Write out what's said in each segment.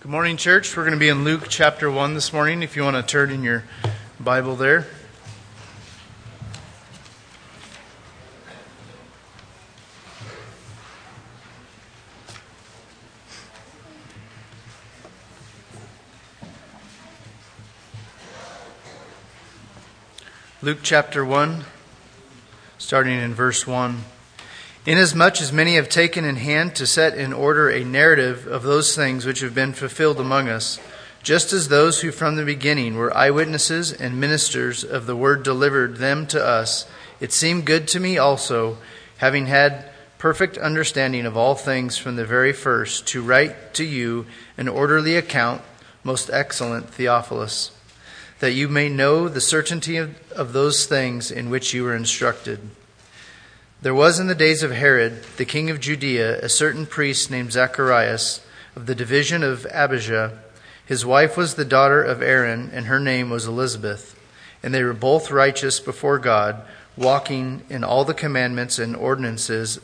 Good morning, church. We're going to be in Luke chapter 1 this morning, if you want to turn in your Bible there. Luke chapter 1, starting in verse 1. Inasmuch as many have taken in hand to set in order a narrative of those things which have been fulfilled among us, just as those who from the beginning were eyewitnesses and ministers of the word delivered them to us, it seemed good to me also, having had perfect understanding of all things from the very first, to write to you an orderly account, most excellent Theophilus, that you may know the certainty of, of those things in which you were instructed there was in the days of Herod, the king of Judea, a certain priest named Zacharias of the division of Abijah. His wife was the daughter of Aaron, and her name was Elizabeth. And they were both righteous before God, walking in all the commandments and ordinances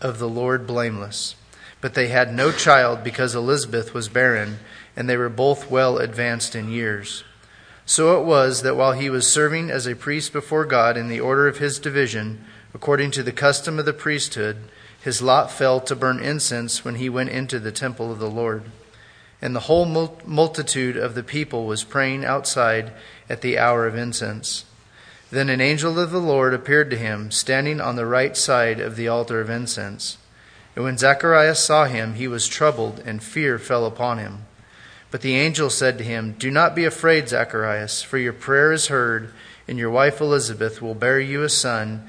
of the Lord blameless. But they had no child because Elizabeth was barren, and they were both well advanced in years. So it was that while he was serving as a priest before God in the order of his division, According to the custom of the priesthood, his lot fell to burn incense when he went into the temple of the Lord. And the whole multitude of the people was praying outside at the hour of incense. Then an angel of the Lord appeared to him, standing on the right side of the altar of incense. And when Zacharias saw him, he was troubled, and fear fell upon him. But the angel said to him, Do not be afraid, Zacharias, for your prayer is heard, and your wife Elizabeth will bear you a son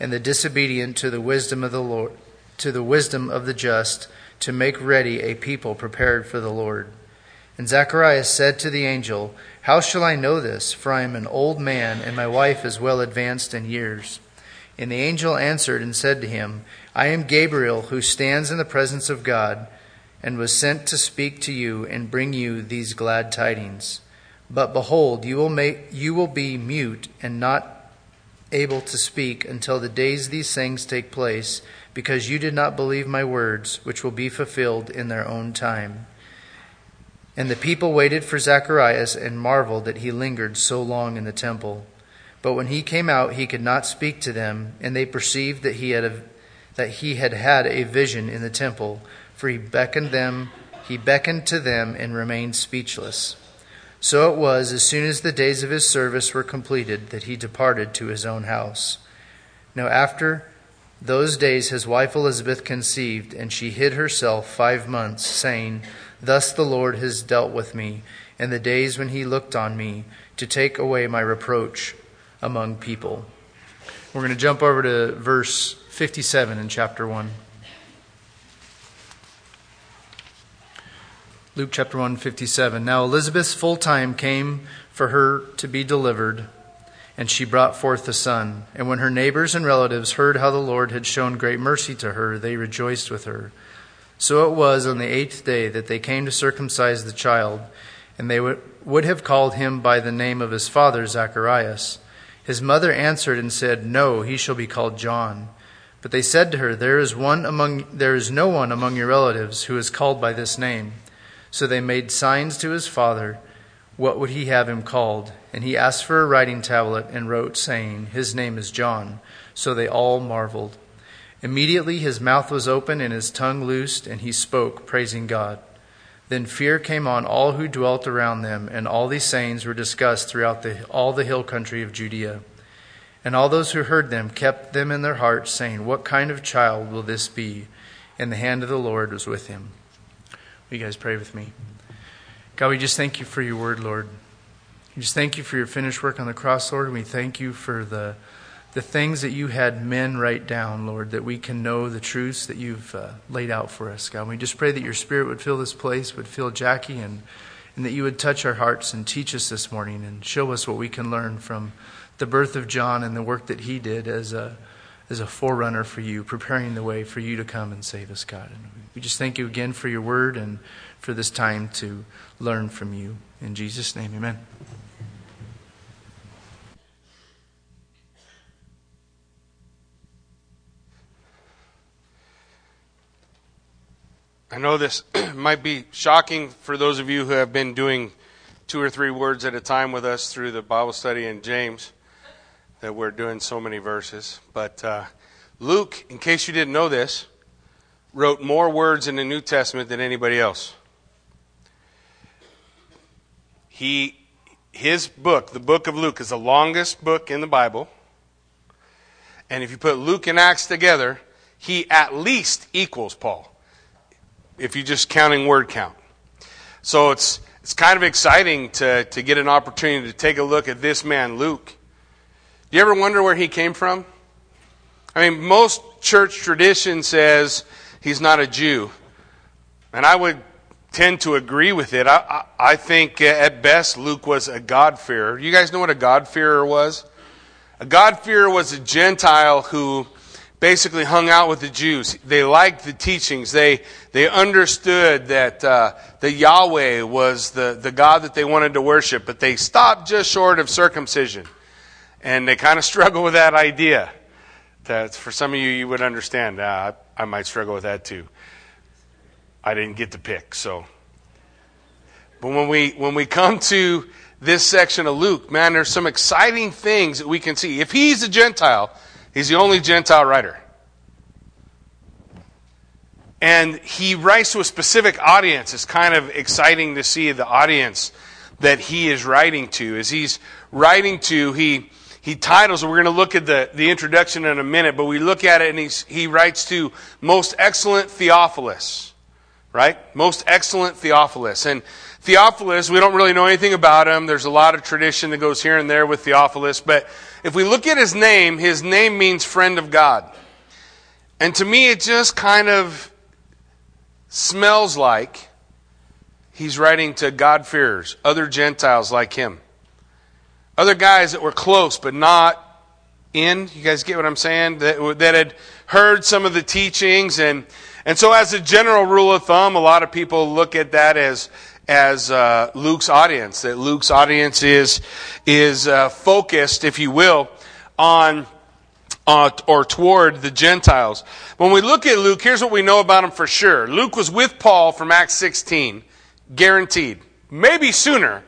and the disobedient to the wisdom of the Lord, to the wisdom of the just, to make ready a people prepared for the Lord. And Zacharias said to the angel, How shall I know this? For I am an old man, and my wife is well advanced in years. And the angel answered and said to him, I am Gabriel, who stands in the presence of God, and was sent to speak to you and bring you these glad tidings. But behold, you will, make, you will be mute and not able to speak until the days these things take place, because you did not believe my words, which will be fulfilled in their own time. And the people waited for Zacharias and marveled that he lingered so long in the temple. But when he came out, he could not speak to them, and they perceived that he had a, that he had had a vision in the temple, for he beckoned them, he beckoned to them and remained speechless. So it was, as soon as the days of his service were completed, that he departed to his own house. Now, after those days, his wife Elizabeth conceived, and she hid herself five months, saying, Thus the Lord has dealt with me in the days when he looked on me to take away my reproach among people. We're going to jump over to verse 57 in chapter 1. Luke chapter 157. Now Elizabeth's full time came for her to be delivered, and she brought forth a son. And when her neighbors and relatives heard how the Lord had shown great mercy to her, they rejoiced with her. So it was on the eighth day that they came to circumcise the child, and they would have called him by the name of his father, Zacharias. His mother answered and said, No, he shall be called John. But they said to her, There is one among there is no one among your relatives who is called by this name. So they made signs to his father, what would he have him called? And he asked for a writing tablet and wrote, saying, His name is John. So they all marveled. Immediately his mouth was open and his tongue loosed, and he spoke, praising God. Then fear came on all who dwelt around them, and all these sayings were discussed throughout the, all the hill country of Judea. And all those who heard them kept them in their hearts, saying, What kind of child will this be? And the hand of the Lord was with him. You guys pray with me? God, we just thank you for your word, Lord. We just thank you for your finished work on the cross, Lord. We thank you for the, the things that you had men write down, Lord, that we can know the truths that you've uh, laid out for us, God. We just pray that your spirit would fill this place, would fill Jackie and, and that you would touch our hearts and teach us this morning and show us what we can learn from the birth of John and the work that he did as a, as a forerunner for you, preparing the way for you to come and save us, God. And we just thank you again for your word and for this time to learn from you. In Jesus' name, amen. I know this might be shocking for those of you who have been doing two or three words at a time with us through the Bible study in James that we're doing so many verses. But uh, Luke, in case you didn't know this, wrote more words in the New Testament than anybody else. He, his book, the book of Luke, is the longest book in the Bible. And if you put Luke and Acts together, he at least equals Paul if you're just counting word count. So it's, it's kind of exciting to, to get an opportunity to take a look at this man, Luke. Do you ever wonder where he came from? I mean, most church tradition says he's not a Jew. And I would tend to agree with it. I, I, I think at best Luke was a God-fearer. You guys know what a God-fearer was? A God-fearer was a Gentile who basically hung out with the Jews. They liked the teachings. They, they understood that, uh, the Yahweh was the, the God that they wanted to worship, but they stopped just short of circumcision. And they kind of struggle with that idea. That for some of you, you would understand. Uh, I, I might struggle with that too. I didn't get to pick, so. But when we, when we come to this section of Luke, man, there's some exciting things that we can see. If he's a Gentile, He's the only Gentile writer. And he writes to a specific audience. It's kind of exciting to see the audience that he is writing to. As he's writing to, he, he titles, we're going to look at the, the introduction in a minute, but we look at it and he's, he writes to Most Excellent Theophilus, right? Most Excellent Theophilus. And Theophilus, we don't really know anything about him. There's a lot of tradition that goes here and there with Theophilus, but if we look at his name, his name means friend of God. And to me, it just kind of smells like he's writing to God-fearers, other Gentiles like him. Other guys that were close but not in. You guys get what I'm saying? That, that had heard some of the teachings. And, and so, as a general rule of thumb, a lot of people look at that as, as uh, Luke's audience. That Luke's audience is is uh, focused, if you will, on uh, or toward the Gentiles. When we look at Luke, here's what we know about him for sure. Luke was with Paul from Acts 16, guaranteed. Maybe sooner,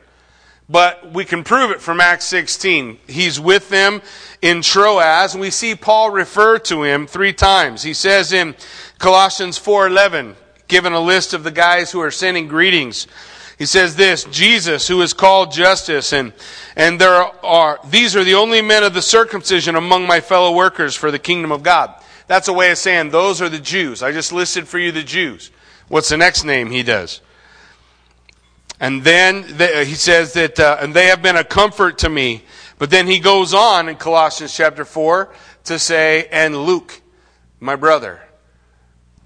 but we can prove it from Acts 16. He's with them in Troas, and we see Paul refer to him three times. He says in Colossians 4:11, given a list of the guys who are sending greetings he says this, Jesus, who is called Justus, and, and there are, these are the only men of the circumcision among my fellow workers for the kingdom of God. That's a way of saying those are the Jews. I just listed for you the Jews. What's the next name he does? And then the, he says that, uh, and they have been a comfort to me. But then he goes on in Colossians chapter 4 to say, and Luke, my brother.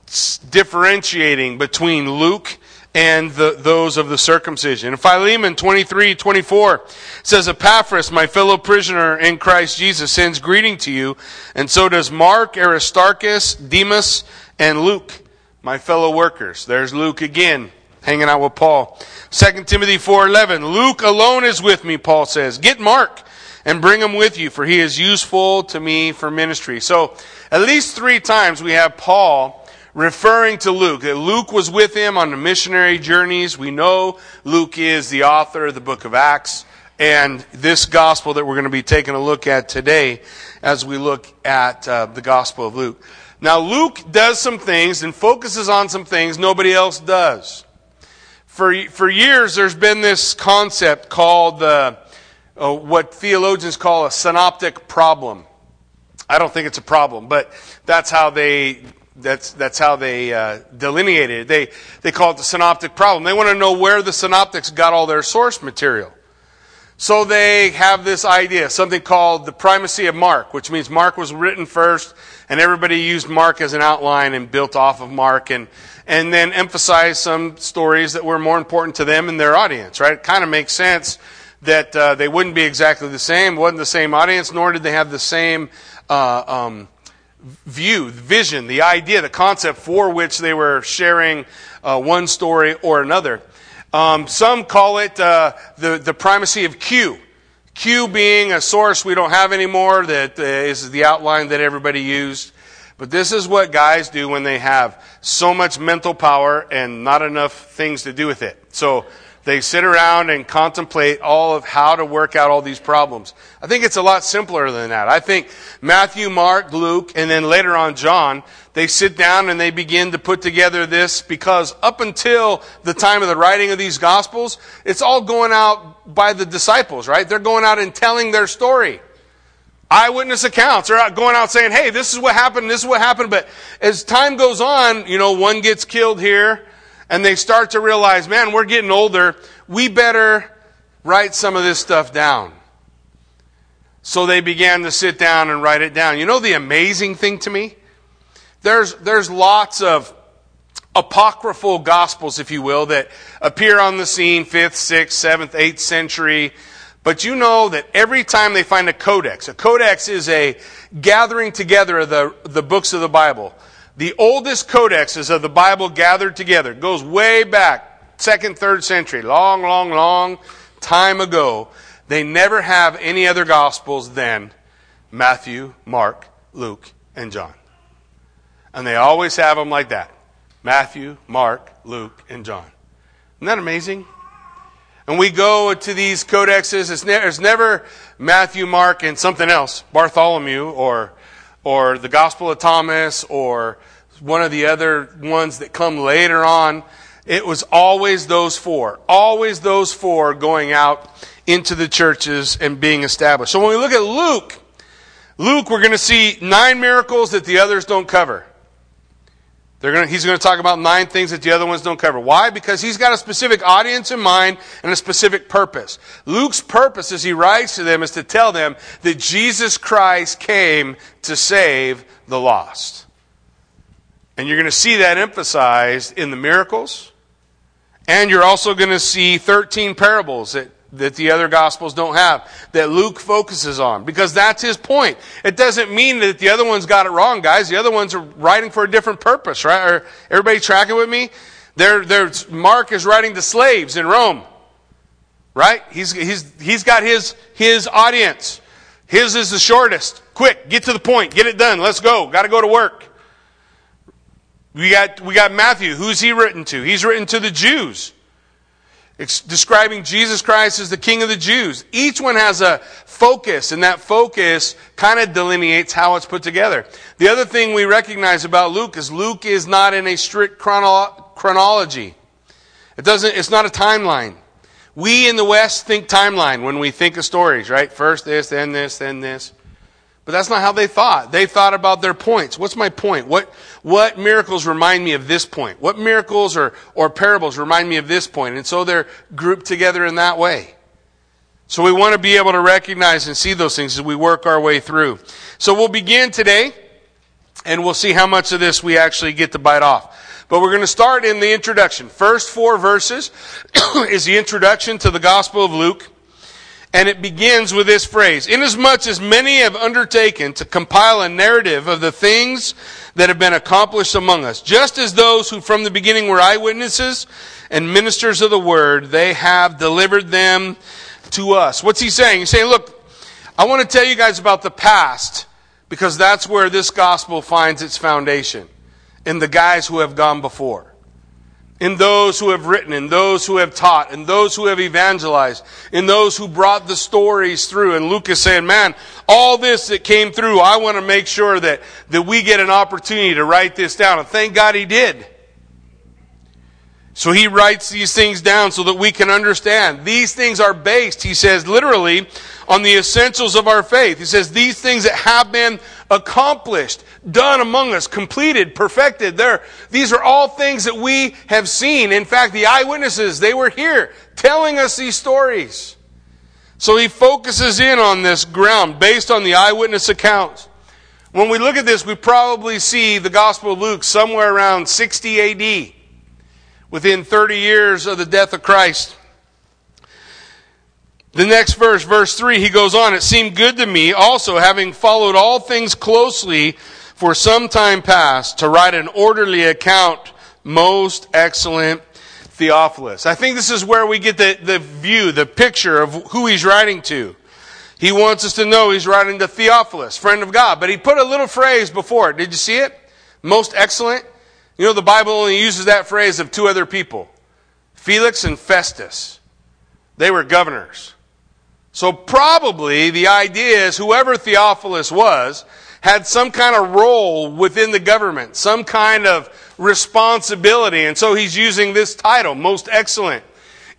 It's differentiating between Luke and the, those of the circumcision. In Philemon 23, 24 says, Epaphras, my fellow prisoner in Christ Jesus, sends greeting to you, and so does Mark, Aristarchus, Demas, and Luke, my fellow workers. There's Luke again, hanging out with Paul. 2 Timothy 4.11, Luke alone is with me, Paul says. Get Mark and bring him with you, for he is useful to me for ministry. So, at least three times we have Paul referring to Luke, that Luke was with him on the missionary journeys. We know Luke is the author of the book of Acts and this gospel that we're going to be taking a look at today as we look at uh, the gospel of Luke. Now, Luke does some things and focuses on some things nobody else does. For, for years, there's been this concept called the, uh, what theologians call a synoptic problem. I don't think it's a problem, but that's how they that's, that's how they uh, delineated it. They, they call it the synoptic problem. They want to know where the synoptics got all their source material. So they have this idea, something called the primacy of Mark, which means Mark was written first, and everybody used Mark as an outline and built off of Mark, and, and then emphasized some stories that were more important to them and their audience, right? It kind of makes sense that uh, they wouldn't be exactly the same, wasn't the same audience, nor did they have the same uh, um, view, vision, the idea, the concept for which they were sharing uh, one story or another. Um, some call it uh, the, the primacy of Q. Q being a source we don't have anymore that uh, is the outline that everybody used. But this is what guys do when they have so much mental power and not enough things to do with it. So they sit around and contemplate all of how to work out all these problems. I think it's a lot simpler than that. I think Matthew, Mark, Luke, and then later on John, they sit down and they begin to put together this because up until the time of the writing of these gospels, it's all going out by the disciples, right? They're going out and telling their story. Eyewitness accounts are going out saying, hey, this is what happened, this is what happened. But as time goes on, you know, one gets killed here, and they start to realize, man, we're getting older. We better write some of this stuff down. So they began to sit down and write it down. You know the amazing thing to me? There's, there's lots of apocryphal gospels, if you will, that appear on the scene 5th, 6th, 7th, 8th century. But you know that every time they find a codex, a codex is a gathering together of the, the books of the Bible. The oldest codexes of the Bible gathered together it goes way back, second, third century, long, long, long time ago. They never have any other gospels than Matthew, Mark, Luke, and John. And they always have them like that Matthew, Mark, Luke, and John. Isn't that amazing? And we go to these codexes. It's, ne- it's never Matthew, Mark, and something else, Bartholomew, or, or the Gospel of Thomas, or one of the other ones that come later on. It was always those four. Always those four going out into the churches and being established. So when we look at Luke, Luke, we're going to see nine miracles that the others don't cover. Gonna, he's going to talk about nine things that the other ones don't cover. Why? Because he's got a specific audience in mind and a specific purpose. Luke's purpose, as he writes to them, is to tell them that Jesus Christ came to save the lost. And you're going to see that emphasized in the miracles. And you're also going to see 13 parables that that the other gospels don't have, that Luke focuses on, because that's his point. It doesn't mean that the other ones got it wrong, guys. The other ones are writing for a different purpose, right? Are everybody tracking with me? They're, they're, Mark is writing to slaves in Rome, right? He's, he's, he's got his, his audience. His is the shortest. Quick, get to the point, get it done, let's go. Got to go to work. We got, we got Matthew. Who's he written to? He's written to the Jews. Describing Jesus Christ as the King of the Jews. Each one has a focus, and that focus kind of delineates how it's put together. The other thing we recognize about Luke is Luke is not in a strict chrono- chronology. It doesn't, it's not a timeline. We in the West think timeline when we think of stories, right? First this, then this, then this. But that's not how they thought. They thought about their points. What's my point? What, what miracles remind me of this point? What miracles or, or parables remind me of this point? And so they're grouped together in that way. So we want to be able to recognize and see those things as we work our way through. So we'll begin today, and we'll see how much of this we actually get to bite off. But we're going to start in the introduction. First four verses is the introduction to the Gospel of Luke. And it begins with this phrase Inasmuch as many have undertaken to compile a narrative of the things that have been accomplished among us, just as those who from the beginning were eyewitnesses and ministers of the word, they have delivered them to us. What's he saying? He's saying, Look, I want to tell you guys about the past because that's where this gospel finds its foundation in the guys who have gone before in those who have written, in those who have taught, in those who have evangelized, in those who brought the stories through. And Luke is saying, man, all this that came through, I want to make sure that, that we get an opportunity to write this down. And thank God he did. So he writes these things down so that we can understand. These things are based, he says, literally, on the essentials of our faith. He says, these things that have been accomplished, done among us, completed, perfected. There, these are all things that we have seen. In fact, the eyewitnesses, they were here telling us these stories. So he focuses in on this ground based on the eyewitness accounts. When we look at this, we probably see the Gospel of Luke somewhere around 60 AD, within 30 years of the death of Christ. The next verse, verse 3, he goes on, It seemed good to me also, having followed all things closely for some time past, to write an orderly account, most excellent Theophilus. I think this is where we get the, the view, the picture of who he's writing to. He wants us to know he's writing to Theophilus, friend of God. But he put a little phrase before it. Did you see it? Most excellent. You know, the Bible only uses that phrase of two other people Felix and Festus. They were governors. So probably the idea is whoever Theophilus was had some kind of role within the government, some kind of responsibility. And so he's using this title, most excellent.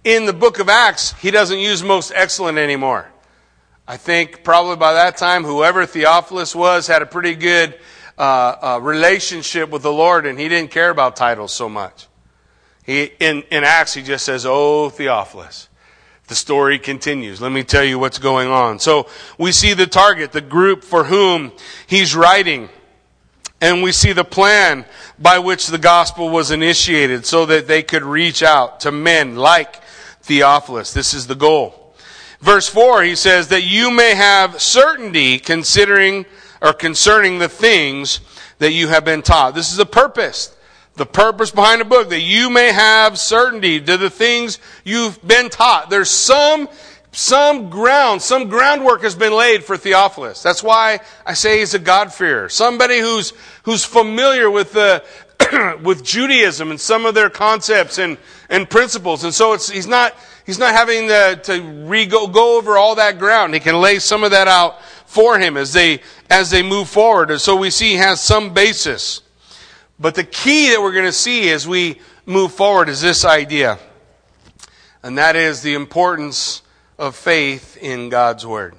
In the book of Acts, he doesn't use most excellent anymore. I think probably by that time, whoever Theophilus was had a pretty good uh, uh, relationship with the Lord, and he didn't care about titles so much. He, in, in Acts, he just says, Oh, Theophilus the story continues. Let me tell you what's going on. So we see the target, the group for whom he's writing, and we see the plan by which the gospel was initiated so that they could reach out to men like Theophilus. This is the goal. Verse 4, he says that you may have certainty considering or concerning the things that you have been taught. This is the purpose the purpose behind the book, that you may have certainty to the things you've been taught. There's some, some ground, some groundwork has been laid for Theophilus. That's why I say he's a God-fearer. Somebody who's, who's familiar with the, with Judaism and some of their concepts and, and principles. And so it's, he's not, he's not having to, to re go, go over all that ground. He can lay some of that out for him as they, as they move forward. And so we see he has some basis. But the key that we're going to see as we move forward is this idea, and that is the importance of faith in God's Word.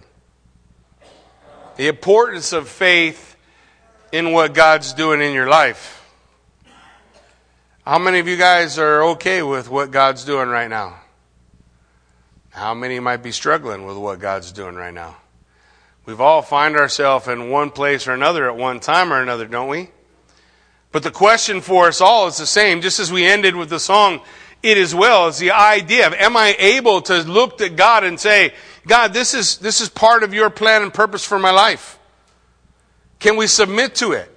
The importance of faith in what God's doing in your life. How many of you guys are okay with what God's doing right now? How many might be struggling with what God's doing right now? We've all find ourselves in one place or another at one time or another, don't we? But the question for us all is the same, just as we ended with the song, It Is well, is the idea of, am I able to look to God and say, God, this is, this is part of your plan and purpose for my life? Can we submit to it?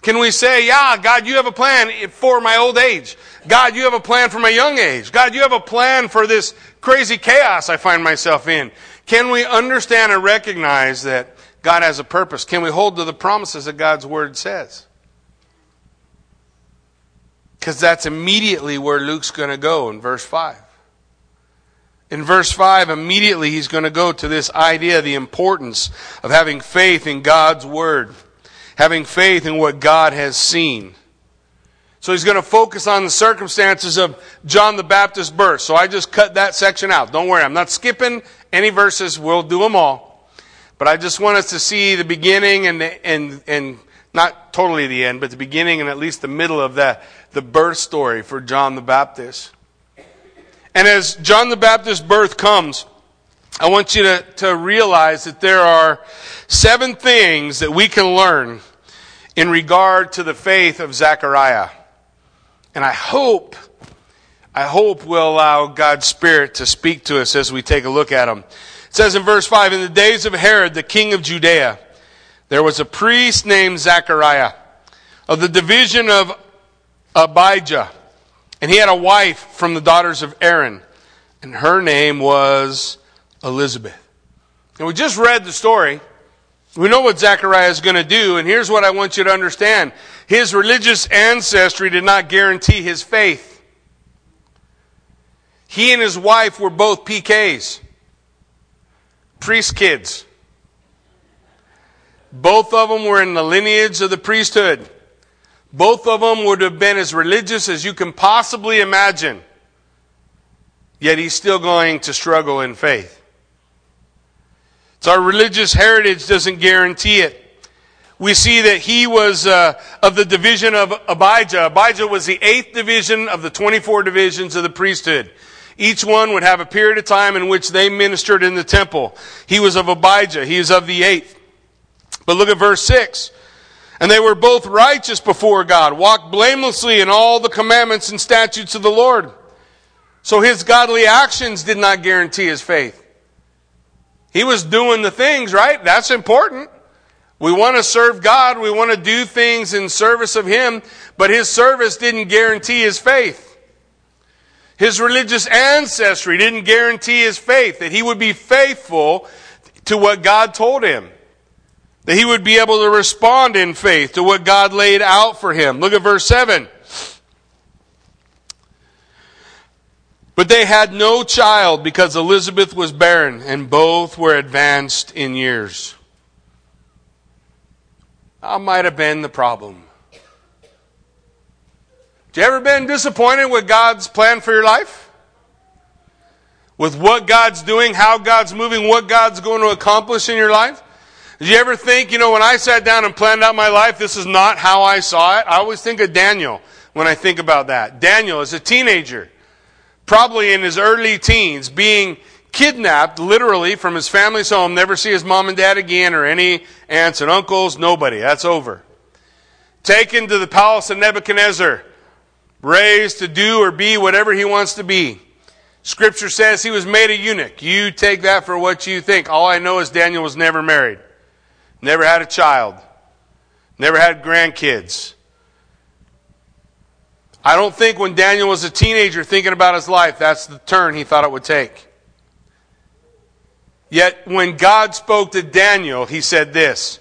Can we say, yeah, God, you have a plan for my old age. God, you have a plan for my young age. God, you have a plan for this crazy chaos I find myself in. Can we understand and recognize that God has a purpose. Can we hold to the promises that God's Word says? Because that's immediately where Luke's going to go in verse 5. In verse 5, immediately he's going to go to this idea, the importance of having faith in God's Word, having faith in what God has seen. So he's going to focus on the circumstances of John the Baptist's birth. So I just cut that section out. Don't worry, I'm not skipping any verses. We'll do them all. But I just want us to see the beginning and, and, and not totally the end, but the beginning and at least the middle of the, the birth story for John the Baptist. And as John the Baptist's birth comes, I want you to, to realize that there are seven things that we can learn in regard to the faith of Zechariah. And I hope, I hope we'll allow God's Spirit to speak to us as we take a look at them. It says in verse 5 In the days of Herod, the king of Judea, there was a priest named Zechariah of the division of Abijah. And he had a wife from the daughters of Aaron, and her name was Elizabeth. And we just read the story. We know what Zechariah is going to do, and here's what I want you to understand. His religious ancestry did not guarantee his faith. He and his wife were both PKs priest kids. Both of them were in the lineage of the priesthood. Both of them would have been as religious as you can possibly imagine. Yet he's still going to struggle in faith. So our religious heritage doesn't guarantee it. We see that he was uh, of the division of Abijah. Abijah was the eighth division of the 24 divisions of the priesthood. Each one would have a period of time in which they ministered in the temple. He was of Abijah. He is of the eighth. But look at verse 6. And they were both righteous before God, walked blamelessly in all the commandments and statutes of the Lord. So his godly actions did not guarantee his faith. He was doing the things, right? That's important. We want to serve God. We want to do things in service of Him, but His service didn't guarantee His faith. His religious ancestry didn't guarantee His faith, that He would be faithful to what God told Him. That He would be able to respond in faith to what God laid out for Him. Look at verse 7. But they had no child because Elizabeth was barren, and both were advanced in years. I might have been the problem. You ever been disappointed with God's plan for your life? With what God's doing, how God's moving, what God's going to accomplish in your life? Did you ever think, you know, when I sat down and planned out my life, this is not how I saw it? I always think of Daniel when I think about that. Daniel is a teenager, probably in his early teens, being kidnapped literally from his family's home, never see his mom and dad again or any aunts and uncles, nobody. That's over. Taken to the palace of Nebuchadnezzar, raised to do or be whatever he wants to be. Scripture says he was made a eunuch. You take that for what you think. All I know is Daniel was never married, never had a child, never had grandkids. I don't think when Daniel was a teenager thinking about his life, that's the turn he thought it would take. Yet when God spoke to Daniel, he said this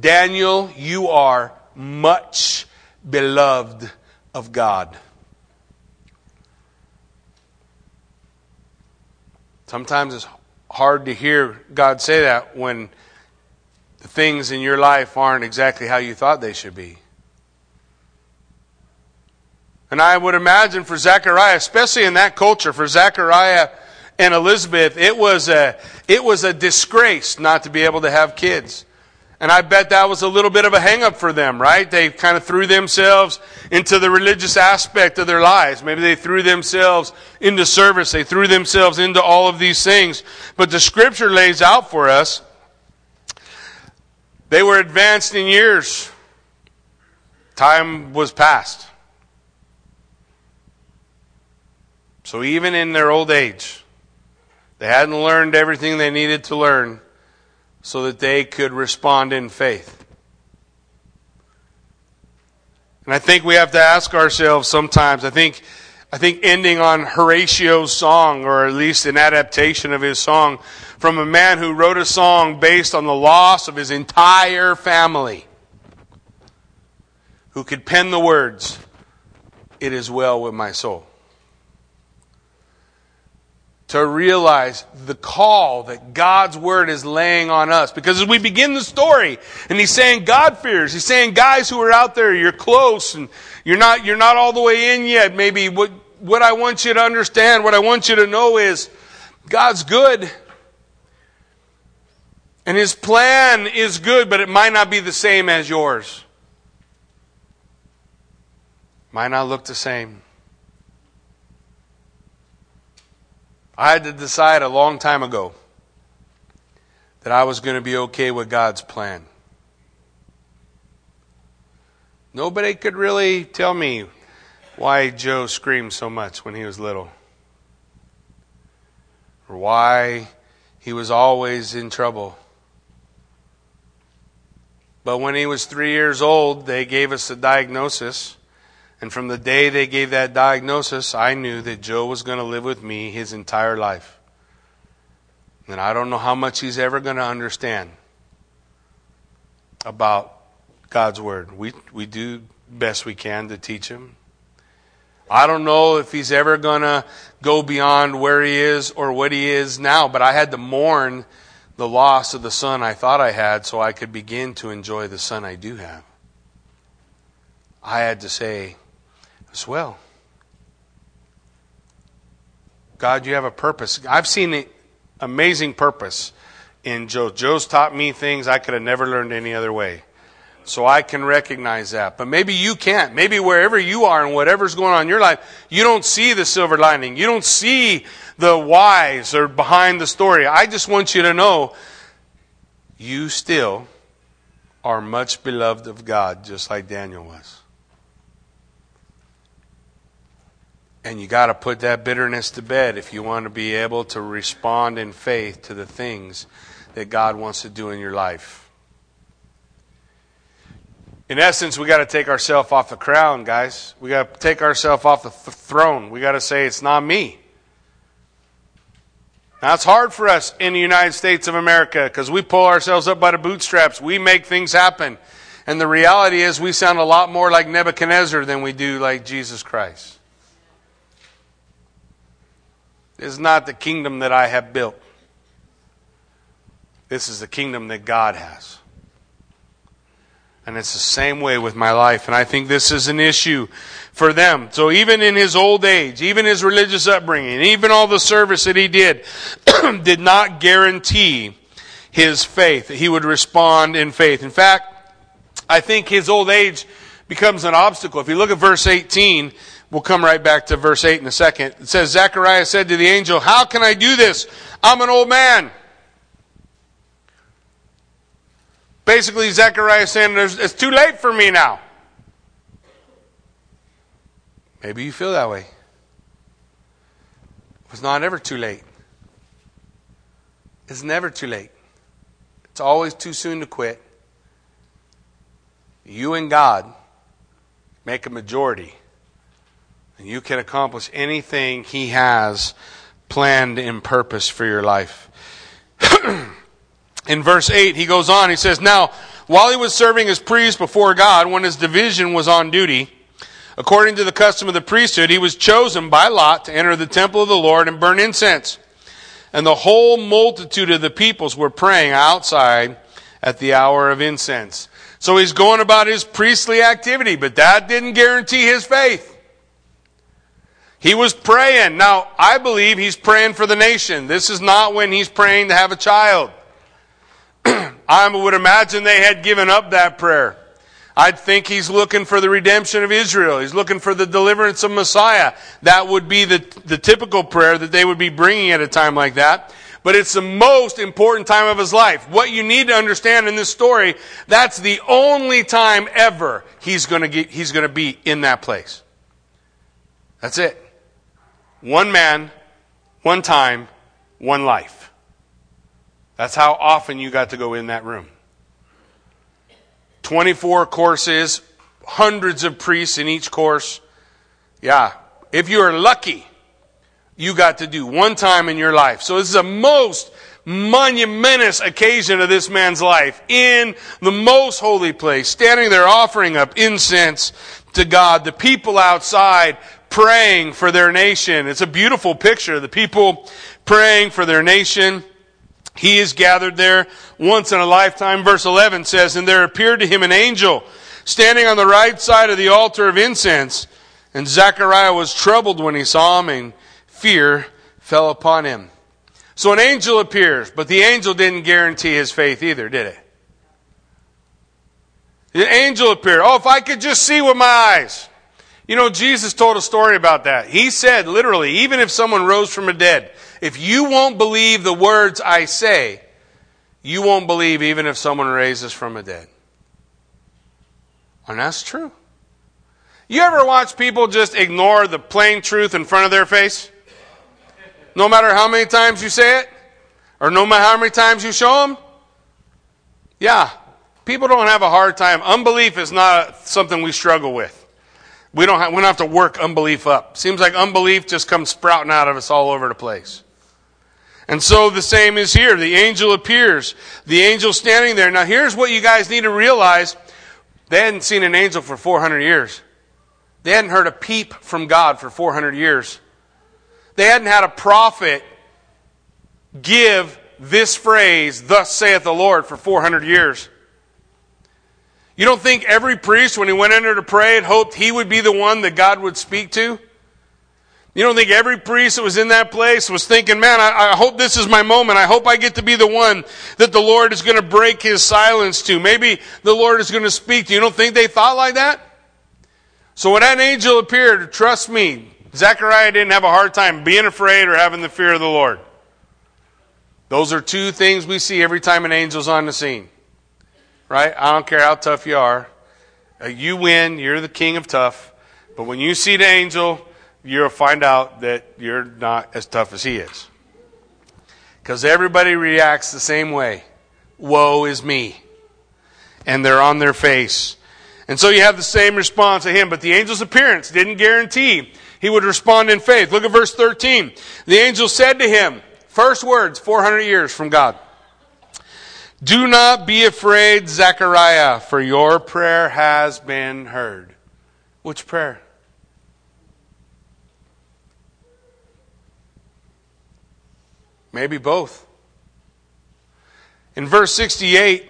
Daniel, you are much beloved of God. Sometimes it's hard to hear God say that when the things in your life aren't exactly how you thought they should be. And I would imagine for Zechariah, especially in that culture, for Zechariah, and Elizabeth, it was a, it was a disgrace not to be able to have kids. And I bet that was a little bit of a hangup for them, right? They kind of threw themselves into the religious aspect of their lives. Maybe they threw themselves into service. They threw themselves into all of these things. But the scripture lays out for us, they were advanced in years. Time was past. So even in their old age, they hadn't learned everything they needed to learn so that they could respond in faith. And I think we have to ask ourselves sometimes, I think, I think ending on Horatio's song, or at least an adaptation of his song, from a man who wrote a song based on the loss of his entire family, who could pen the words, It is well with my soul to realize the call that God's word is laying on us. Because as we begin the story, and he's saying God fears, he's saying guys who are out there, you're close and you're not, you're not all the way in yet. Maybe what, what I want you to understand, what I want you to know is God's good. And his plan is good, but it might not be the same as yours. Might not look the same. I had to decide a long time ago that I was going to be okay with God's plan. Nobody could really tell me why Joe screamed so much when he was little, or why he was always in trouble. But when he was three years old, they gave us a diagnosis and from the day they gave that diagnosis, I knew that Joe was going to live with me his entire life. And I don't know how much he's ever going to understand about God's Word. We, we do best we can to teach him. I don't know if he's ever going to go beyond where he is or what he is now, but I had to mourn the loss of the son I thought I had so I could begin to enjoy the son I do have. I had to say, as well. God, you have a purpose. I've seen amazing purpose in Joe. Joe's taught me things I could have never learned any other way. so I can recognize that. But maybe you can't. Maybe wherever you are and whatever's going on in your life, you don't see the silver lining. You don't see the whys or behind the story. I just want you to know you still are much beloved of God, just like Daniel was. And you got to put that bitterness to bed if you want to be able to respond in faith to the things that God wants to do in your life. In essence, we got to take ourselves off the crown, guys. We got to take ourselves off the th- throne. We got to say, it's not me. Now, it's hard for us in the United States of America because we pull ourselves up by the bootstraps. We make things happen. And the reality is, we sound a lot more like Nebuchadnezzar than we do like Jesus Christ. This is not the kingdom that I have built. This is the kingdom that God has. And it's the same way with my life. And I think this is an issue for them. So even in his old age, even his religious upbringing, even all the service that he did, did not guarantee his faith, that he would respond in faith. In fact, I think his old age becomes an obstacle. If you look at verse 18, We'll come right back to verse 8 in a second. It says, Zechariah said to the angel, How can I do this? I'm an old man. Basically, Zechariah saying, It's too late for me now. Maybe you feel that way. It's not ever too late. It's never too late. It's always too soon to quit. You and God make a majority and you can accomplish anything He has planned in purpose for your life. in verse 8, he goes on, he says, Now, while he was serving as priest before God, when his division was on duty, according to the custom of the priesthood, he was chosen by lot to enter the temple of the Lord and burn incense. And the whole multitude of the peoples were praying outside at the hour of incense. So he's going about his priestly activity, but that didn't guarantee his faith. He was praying. Now, I believe he's praying for the nation. This is not when he's praying to have a child. I would imagine they had given up that prayer. I'd think he's looking for the redemption of Israel. He's looking for the deliverance of Messiah. That would be the, the typical prayer that they would be bringing at a time like that. But it's the most important time of his life. What you need to understand in this story, that's the only time ever he's going to get, he's going to be in that place. That's it. One man, one time, one life. That's how often you got to go in that room. 24 courses, hundreds of priests in each course. Yeah. If you are lucky, you got to do one time in your life. So this is the most monumentous occasion of this man's life in the most holy place, standing there offering up incense to God. The people outside praying for their nation. It's a beautiful picture. The people praying for their nation. He is gathered there once in a lifetime. Verse 11 says, And there appeared to him an angel standing on the right side of the altar of incense. And Zechariah was troubled when he saw him, and fear fell upon him. So an angel appears, but the angel didn't guarantee his faith either, did it? The angel appeared. Oh, if I could just see with my eyes. You know, Jesus told a story about that. He said, literally, even if someone rose from the dead, if you won't believe the words I say, you won't believe even if someone raises from the dead. And that's true. You ever watch people just ignore the plain truth in front of their face? No matter how many times you say it, or no matter how many times you show them? Yeah, people don't have a hard time. Unbelief is not something we struggle with. We don't, have, we don't have to work unbelief up. Seems like unbelief just comes sprouting out of us all over the place. And so the same is here. The angel appears. The angel standing there. Now here's what you guys need to realize. They hadn't seen an angel for 400 years. They hadn't heard a peep from God for 400 years. They hadn't had a prophet give this phrase, thus saith the Lord, for 400 years. You don't think every priest, when he went in there to pray, had hoped he would be the one that God would speak to? You don't think every priest that was in that place was thinking, man, I, I, hope this is my moment. I hope I get to be the one that the Lord is going to break his silence to. Maybe the Lord is going to speak to. You don't think they thought like that? So when that angel appeared, trust me, Zechariah didn't have a hard time being afraid or having the fear of the Lord. Those are two things we see every time an angel's on the scene. Right? I don't care how tough you are. Uh, you win. You're the king of tough. But when you see the angel, you'll find out that you're not as tough as he is. Because everybody reacts the same way. Woe is me. And they're on their face. And so you have the same response to him. But the angel's appearance didn't guarantee he would respond in faith. Look at verse 13. The angel said to him, first words, 400 years from God. Do not be afraid, Zechariah, for your prayer has been heard. Which prayer? Maybe both. In verse 68,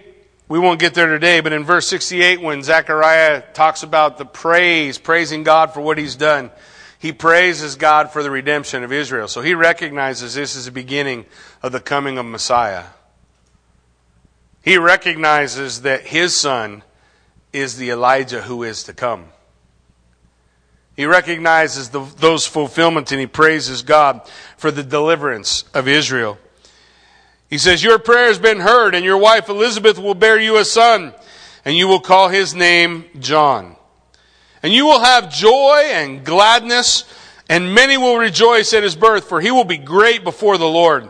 we won't get there today, but in verse 68, when Zechariah talks about the praise, praising God for what he's done, he praises God for the redemption of Israel. So he recognizes this is the beginning of the coming of Messiah. He recognizes that his son is the Elijah who is to come. He recognizes the, those fulfillments and he praises God for the deliverance of Israel. He says, Your prayer has been heard, and your wife Elizabeth will bear you a son, and you will call his name John. And you will have joy and gladness, and many will rejoice at his birth, for he will be great before the Lord.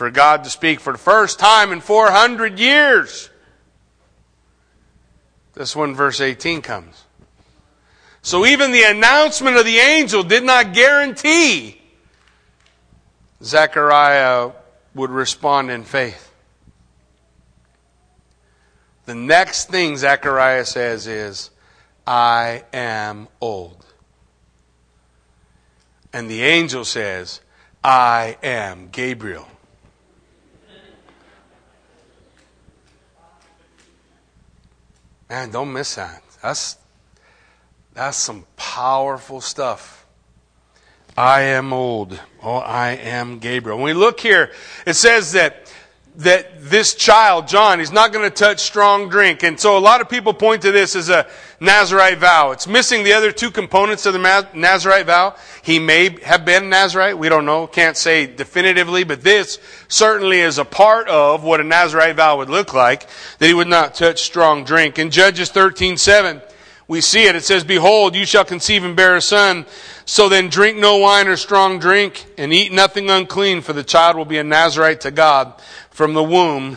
for God to speak for the first time in 400 years. This when verse 18 comes. So even the announcement of the angel did not guarantee Zechariah would respond in faith. The next thing Zechariah says is, I am old. And the angel says, I am Gabriel. Man, don't miss that. That's, that's some powerful stuff. I am old. Oh, I am Gabriel. When we look here, it says that that this child, John, he's not going to touch strong drink. And so a lot of people point to this as a Nazarite vow. It's missing the other two components of the Nazarite vow. He may have been Nazarite. We don't know. Can't say definitively, but this certainly is a part of what a Nazarite vow would look like, that he would not touch strong drink. In Judges 13, 7, we see it. It says, Behold, you shall conceive and bear a son. So then drink no wine or strong drink and eat nothing unclean, for the child will be a Nazarite to God from the womb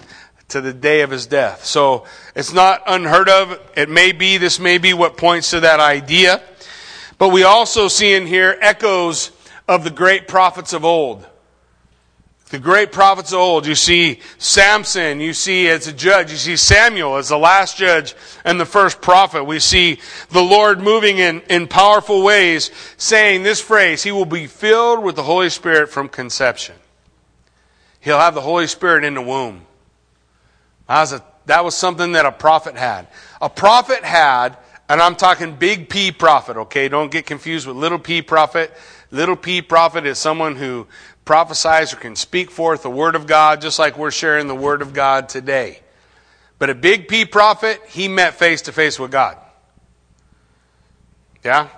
to the day of his death. So it's not unheard of. It may be, this may be what points to that idea. But we also see in here echoes of the great prophets of old. The great prophets of old. You see Samson, you see as a judge, you see Samuel as the last judge and the first prophet. We see the Lord moving in, in powerful ways, saying this phrase, He will be filled with the Holy Spirit from conception. He'll have the Holy Spirit in the womb. That was, a, that was something that a prophet had. A prophet had, and I'm talking big P prophet, okay? Don't get confused with little p prophet. Little p prophet is someone who prophesies or can speak forth the word of God, just like we're sharing the word of God today. But a big P prophet, he met face to face with God. Yeah?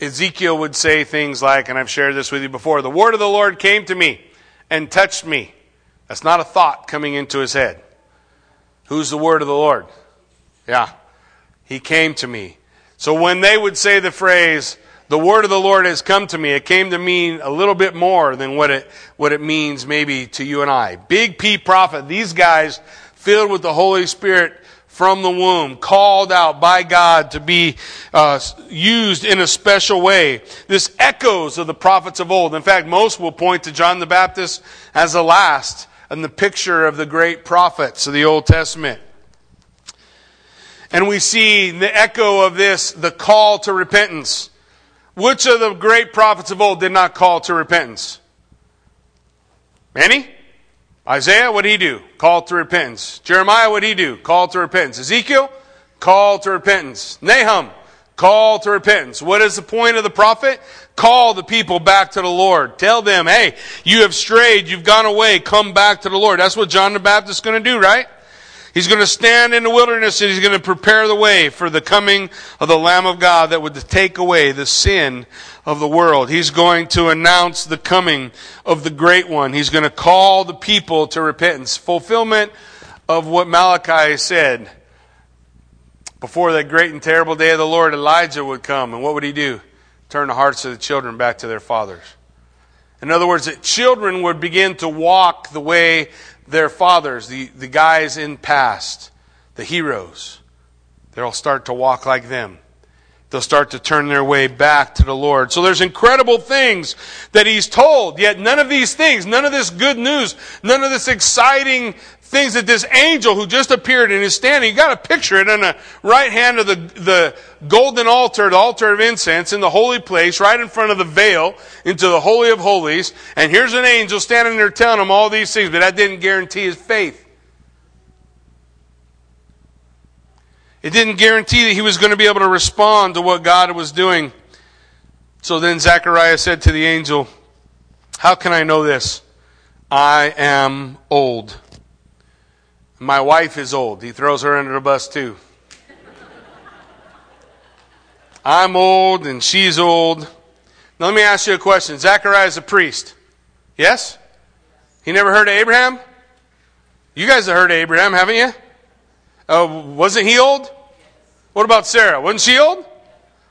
Ezekiel would say things like, and I've shared this with you before, the word of the Lord came to me and touched me. That's not a thought coming into his head. Who's the word of the Lord? Yeah. He came to me. So when they would say the phrase, the word of the Lord has come to me, it came to mean a little bit more than what it, what it means maybe to you and I. Big P prophet, these guys filled with the Holy Spirit from the womb, called out by God to be uh, used in a special way. This echoes of the prophets of old. In fact, most will point to John the Baptist as the last in the picture of the great prophets of the Old Testament. And we see the echo of this, the call to repentance. Which of the great prophets of old did not call to repentance? Any? Isaiah, what did he do? Called to repentance. Jeremiah, what did he do? Called to repentance. Ezekiel, called to repentance. Nahum, call to repentance. What is the point of the prophet? Call the people back to the Lord. Tell them, hey, you have strayed, you've gone away, come back to the Lord. That's what John the Baptist is going to do, right? He's going to stand in the wilderness and he's going to prepare the way for the coming of the Lamb of God that would take away the sin of the world. He's going to announce the coming of the great one. He's going to call the people to repentance. Fulfillment of what Malachi said. Before that great and terrible day of the Lord, Elijah would come. And what would he do? Turn the hearts of the children back to their fathers. In other words, that children would begin to walk the way their fathers, the, the guys in past, the heroes, they'll start to walk like them. They'll start to turn their way back to the Lord. So there's incredible things that he's told, yet none of these things, none of this good news, none of this exciting things that this angel who just appeared and is standing, you got to picture it on the right hand of the, the golden altar, the altar of incense in the holy place, right in front of the veil into the Holy of Holies. And here's an angel standing there telling him all these things, but that didn't guarantee his faith. It didn't guarantee that he was going to be able to respond to what God was doing. So then Zechariah said to the angel, How can I know this? I am old. My wife is old. He throws her under the bus too. I'm old and she's old. Now let me ask you a question. Zechariah is a priest. Yes? He never heard of Abraham? You guys have heard of Abraham, haven't you? Uh, wasn't he old? What about Sarah? Wasn't she old?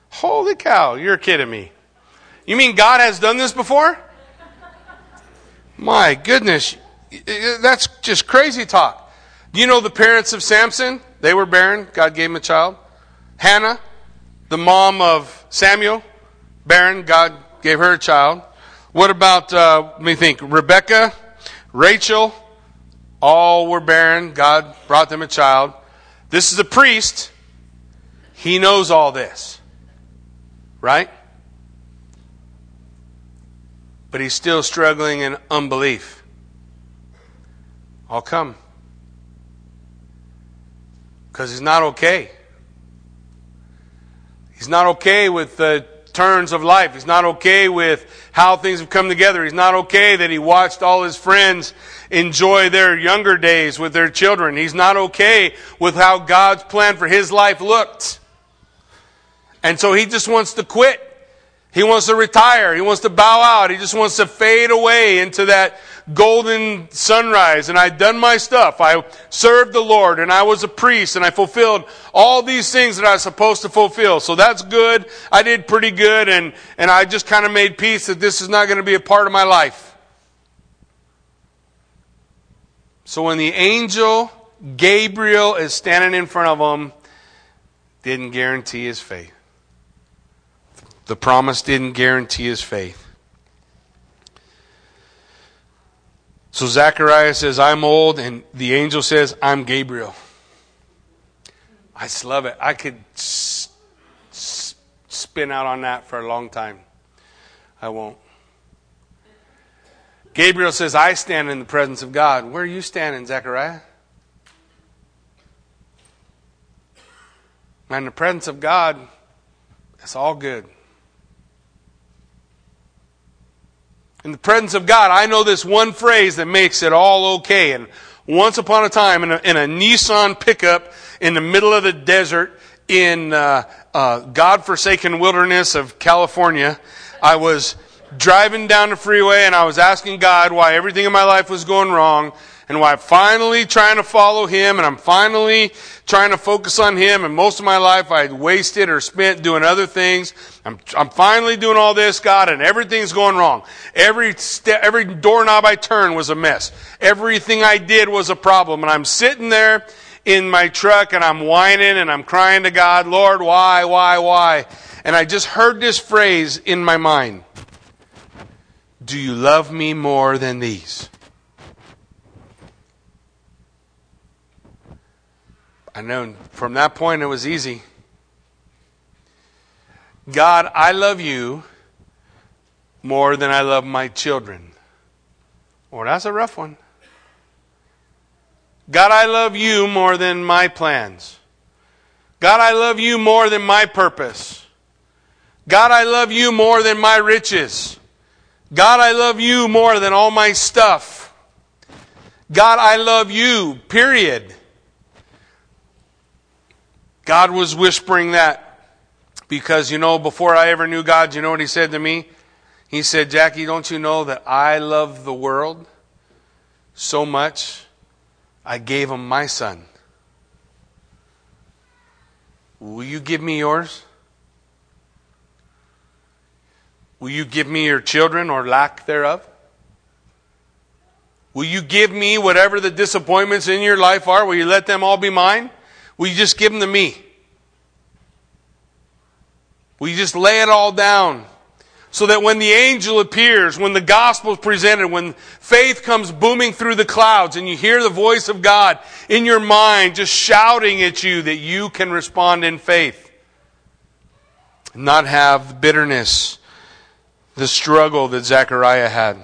Holy cow, you're kidding me. You mean God has done this before? My goodness, that's just crazy talk. You know the parents of Samson? They were barren. God gave him a child. Hannah, the mom of Samuel, barren. God gave her a child. What about, uh, let me think, Rebecca, Rachel, all were barren. God brought them a child. This is a priest. He knows all this. Right? But he's still struggling in unbelief. I'll come because he's not okay. He's not okay with the turns of life. He's not okay with how things have come together. He's not okay that he watched all his friends enjoy their younger days with their children. He's not okay with how God's plan for his life looked. And so he just wants to quit. He wants to retire. He wants to bow out. He just wants to fade away into that golden sunrise and I'd done my stuff. I served the Lord and I was a priest and I fulfilled all these things that I was supposed to fulfill. So that's good. I did pretty good and, and I just kind of made peace that this is not going to be a part of my life. So when the angel Gabriel is standing in front of him, didn't guarantee his faith. The promise didn't guarantee his faith. So Zechariah says, I'm old, and the angel says, I'm Gabriel. I just love it. I could s- s- spin out on that for a long time. I won't. Gabriel says, I stand in the presence of God. Where are you standing, Zechariah? in the presence of God, it's all good. In the presence of God, I know this one phrase that makes it all okay. And once upon a time, in a, in a Nissan pickup in the middle of the desert in uh, uh, God-forsaken wilderness of California, I was driving down the freeway and I was asking God why everything in my life was going wrong and why I'm finally trying to follow Him and I'm finally trying to focus on Him. And most of my life I wasted or spent doing other things. I'm, I'm finally doing all this, God, and everything's going wrong. Every step, every doorknob I turned was a mess. Everything I did was a problem. And I'm sitting there in my truck and I'm whining and I'm crying to God, Lord, why, why, why? And I just heard this phrase in my mind Do you love me more than these? I know from that point it was easy. God, I love you more than I love my children. Well, that's a rough one. God, I love you more than my plans. God, I love you more than my purpose. God, I love you more than my riches. God, I love you more than all my stuff. God, I love you, period. God was whispering that because, you know, before I ever knew God, you know what He said to me? He said, Jackie, don't you know that I love the world so much? I gave him my son. Will you give me yours? Will you give me your children or lack thereof? Will you give me whatever the disappointments in your life are? Will you let them all be mine? Will you just give them to me? Will you just lay it all down? So that when the angel appears, when the gospel is presented, when faith comes booming through the clouds and you hear the voice of God in your mind just shouting at you that you can respond in faith. Not have the bitterness, the struggle that Zechariah had.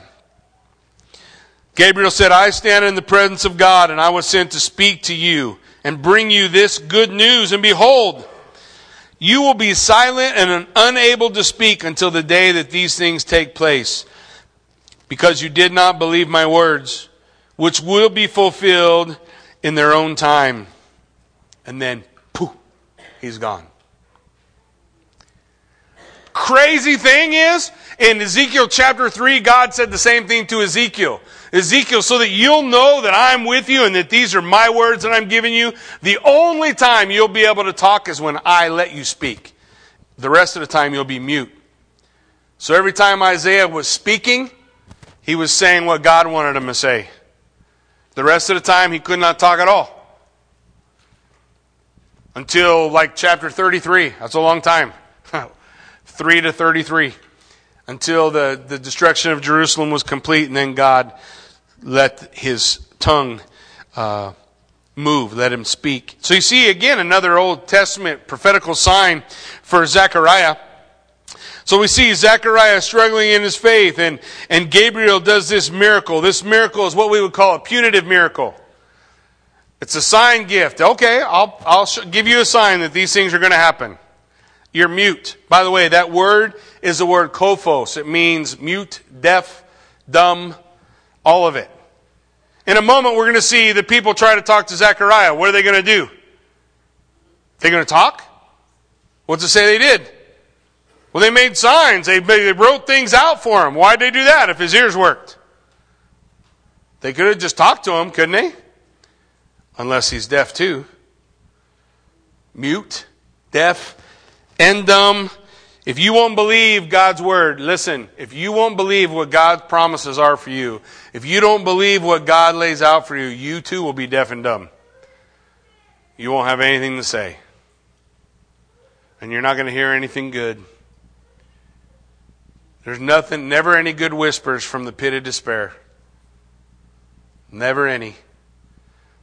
Gabriel said, I stand in the presence of God and I was sent to speak to you and bring you this good news. And behold, you will be silent and unable to speak until the day that these things take place, because you did not believe my words, which will be fulfilled in their own time. And then, poof, he's gone. Crazy thing is, in Ezekiel chapter 3, God said the same thing to Ezekiel. Ezekiel, so that you'll know that I'm with you and that these are my words that I'm giving you, the only time you'll be able to talk is when I let you speak. The rest of the time you'll be mute. So every time Isaiah was speaking, he was saying what God wanted him to say. The rest of the time he could not talk at all. Until like chapter 33. That's a long time. 3 to 33. Until the, the destruction of Jerusalem was complete, and then God let his tongue uh, move, let him speak. So you see again another Old Testament prophetical sign for Zechariah. So we see Zechariah struggling in his faith, and, and Gabriel does this miracle. This miracle is what we would call a punitive miracle. It's a sign gift. Okay, I'll, I'll give you a sign that these things are going to happen. You're mute. By the way, that word is the word kophos. It means mute, deaf, dumb, all of it. In a moment, we're going to see the people try to talk to Zechariah. What are they going to do? They're going to talk? What's it say they did? Well, they made signs. They, they wrote things out for him. Why'd they do that if his ears worked? They could have just talked to him, couldn't they? Unless he's deaf too. Mute, deaf, and dumb. If you won't believe God's word, listen, if you won't believe what God's promises are for you, if you don't believe what God lays out for you, you too will be deaf and dumb. You won't have anything to say. And you're not going to hear anything good. There's nothing, never any good whispers from the pit of despair. Never any.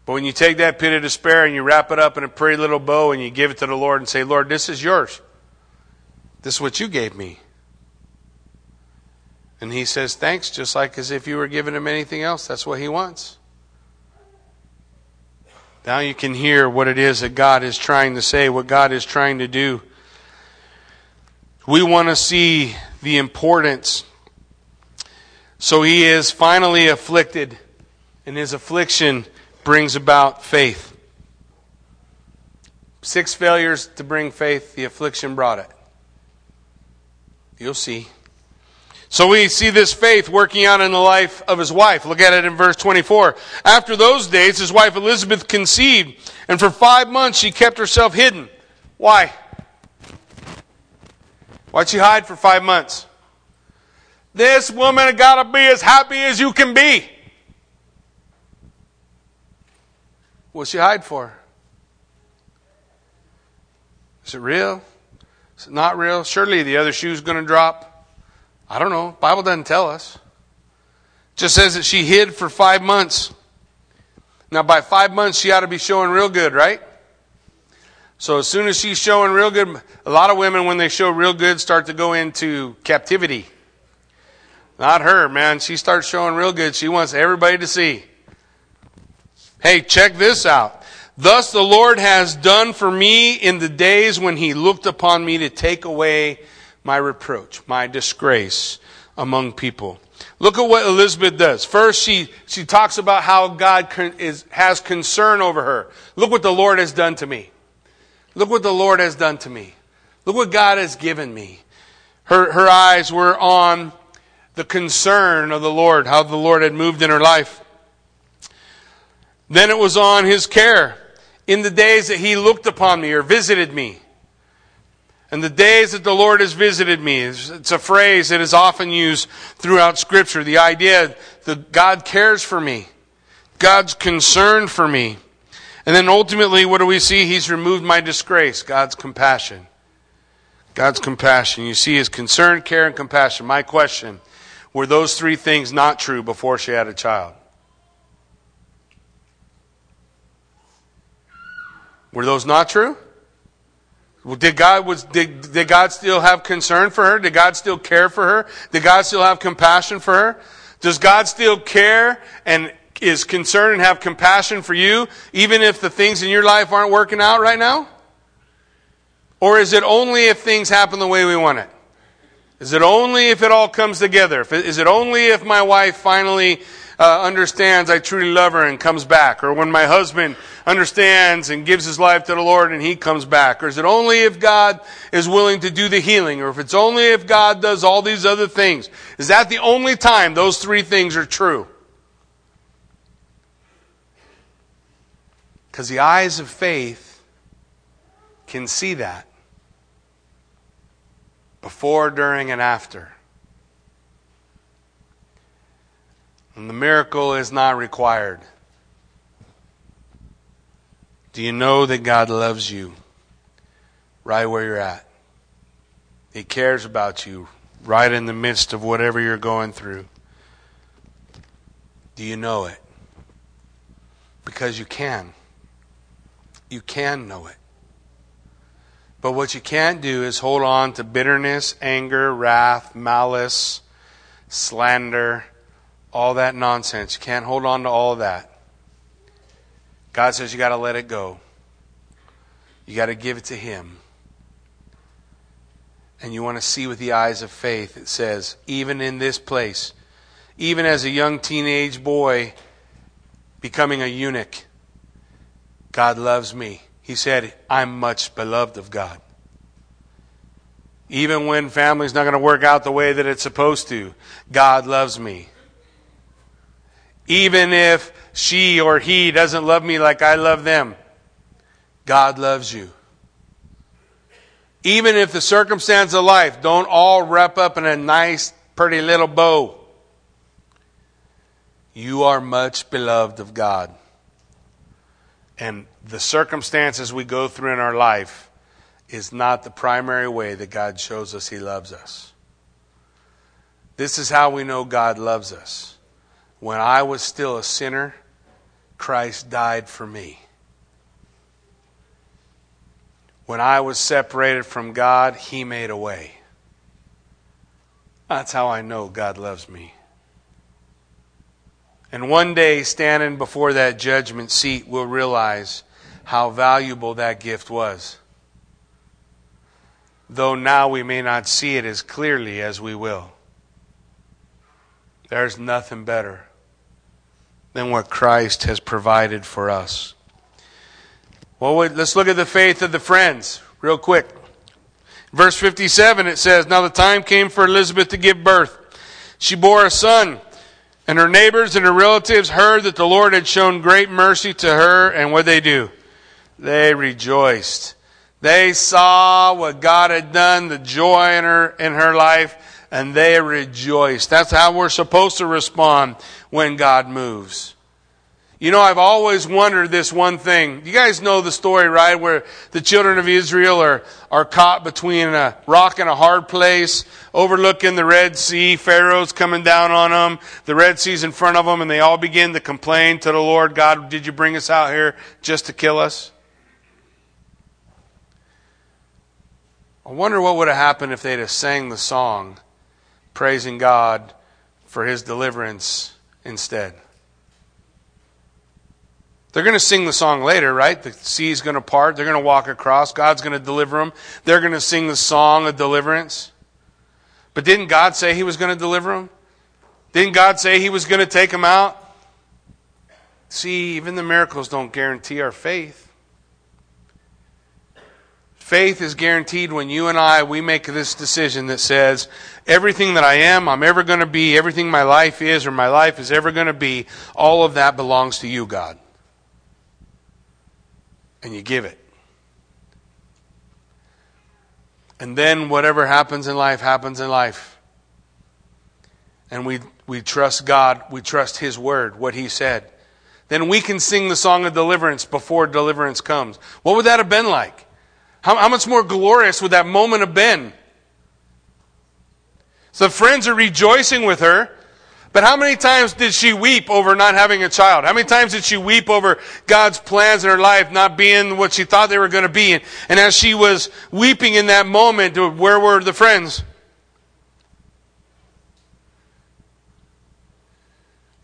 But when you take that pit of despair and you wrap it up in a pretty little bow and you give it to the Lord and say, Lord, this is yours. This is what you gave me. And he says, Thanks, just like as if you were giving him anything else. That's what he wants. Now you can hear what it is that God is trying to say, what God is trying to do. We want to see the importance. So he is finally afflicted, and his affliction brings about faith. Six failures to bring faith, the affliction brought it. You'll see. So we see this faith working out in the life of his wife. Look at it in verse 24. After those days, his wife Elizabeth conceived, and for five months she kept herself hidden. Why? Why'd she hide for five months? This woman got to be as happy as you can be. What'd she hide for? Is it real? Not real? Surely the other shoe's going to drop. I don't know. Bible doesn't tell us. It just says that she hid for five months. Now, by five months, she ought to be showing real good, right? So, as soon as she's showing real good, a lot of women, when they show real good, start to go into captivity. Not her, man. She starts showing real good. She wants everybody to see. Hey, check this out. Thus the Lord has done for me in the days when he looked upon me to take away my reproach, my disgrace among people. Look at what Elizabeth does. First, she, she talks about how God is, has concern over her. Look what the Lord has done to me. Look what the Lord has done to me. Look what God has given me. Her, her eyes were on the concern of the Lord, how the Lord had moved in her life. Then it was on his care in the days that he looked upon me or visited me. And the days that the Lord has visited me, it's a phrase that is often used throughout Scripture. The idea that God cares for me, God's concerned for me. And then ultimately, what do we see? He's removed my disgrace, God's compassion. God's compassion. You see his concern, care, and compassion. My question were those three things not true before she had a child? Were those not true? Well, did God was did, did God still have concern for her? Did God still care for her? Did God still have compassion for her? Does God still care and is concerned and have compassion for you, even if the things in your life aren't working out right now? Or is it only if things happen the way we want it? Is it only if it all comes together? Is it only if my wife finally uh, understands I truly love her and comes back? Or when my husband understands and gives his life to the Lord and he comes back? Or is it only if God is willing to do the healing? Or if it's only if God does all these other things? Is that the only time those three things are true? Because the eyes of faith can see that before, during, and after. And the miracle is not required. Do you know that God loves you right where you're at? He cares about you right in the midst of whatever you're going through. Do you know it? Because you can. You can know it. But what you can't do is hold on to bitterness, anger, wrath, malice, slander, all that nonsense. You can't hold on to all of that. God says you got to let it go. You got to give it to Him. And you want to see with the eyes of faith. It says, even in this place, even as a young teenage boy becoming a eunuch, God loves me. He said, I'm much beloved of God. Even when family's not going to work out the way that it's supposed to, God loves me. Even if she or he doesn't love me like I love them, God loves you. Even if the circumstance of life don't all wrap up in a nice, pretty little bow, you are much beloved of God. And the circumstances we go through in our life is not the primary way that God shows us He loves us. This is how we know God loves us. When I was still a sinner, Christ died for me. When I was separated from God, He made a way. That's how I know God loves me. And one day, standing before that judgment seat, we'll realize how valuable that gift was. Though now we may not see it as clearly as we will. There's nothing better than what Christ has provided for us. Well, let's look at the faith of the friends real quick. Verse 57, it says, Now the time came for Elizabeth to give birth. She bore a son. And her neighbors and her relatives heard that the Lord had shown great mercy to her, and what they do? They rejoiced. They saw what God had done, the joy in her in her life, and they rejoiced. That's how we're supposed to respond when God moves. You know, I've always wondered this one thing. You guys know the story, right? Where the children of Israel are, are caught between a rock and a hard place, overlooking the Red Sea. Pharaoh's coming down on them. The Red Sea's in front of them, and they all begin to complain to the Lord, God, did you bring us out here just to kill us? I wonder what would have happened if they'd have sang the song praising God for his deliverance instead. They're going to sing the song later, right? The sea's going to part. They're going to walk across. God's going to deliver them. They're going to sing the song of deliverance. But didn't God say He was going to deliver them? Didn't God say He was going to take them out? See, even the miracles don't guarantee our faith. Faith is guaranteed when you and I we make this decision that says everything that I am, I'm ever going to be, everything my life is or my life is ever going to be, all of that belongs to you, God and you give it. And then whatever happens in life happens in life. And we, we trust God, we trust His word, what He said. Then we can sing the song of deliverance before deliverance comes. What would that have been like? How, how much more glorious would that moment have been? So the friends are rejoicing with her. But how many times did she weep over not having a child? How many times did she weep over God's plans in her life not being what she thought they were going to be? And, and as she was weeping in that moment, where were the friends?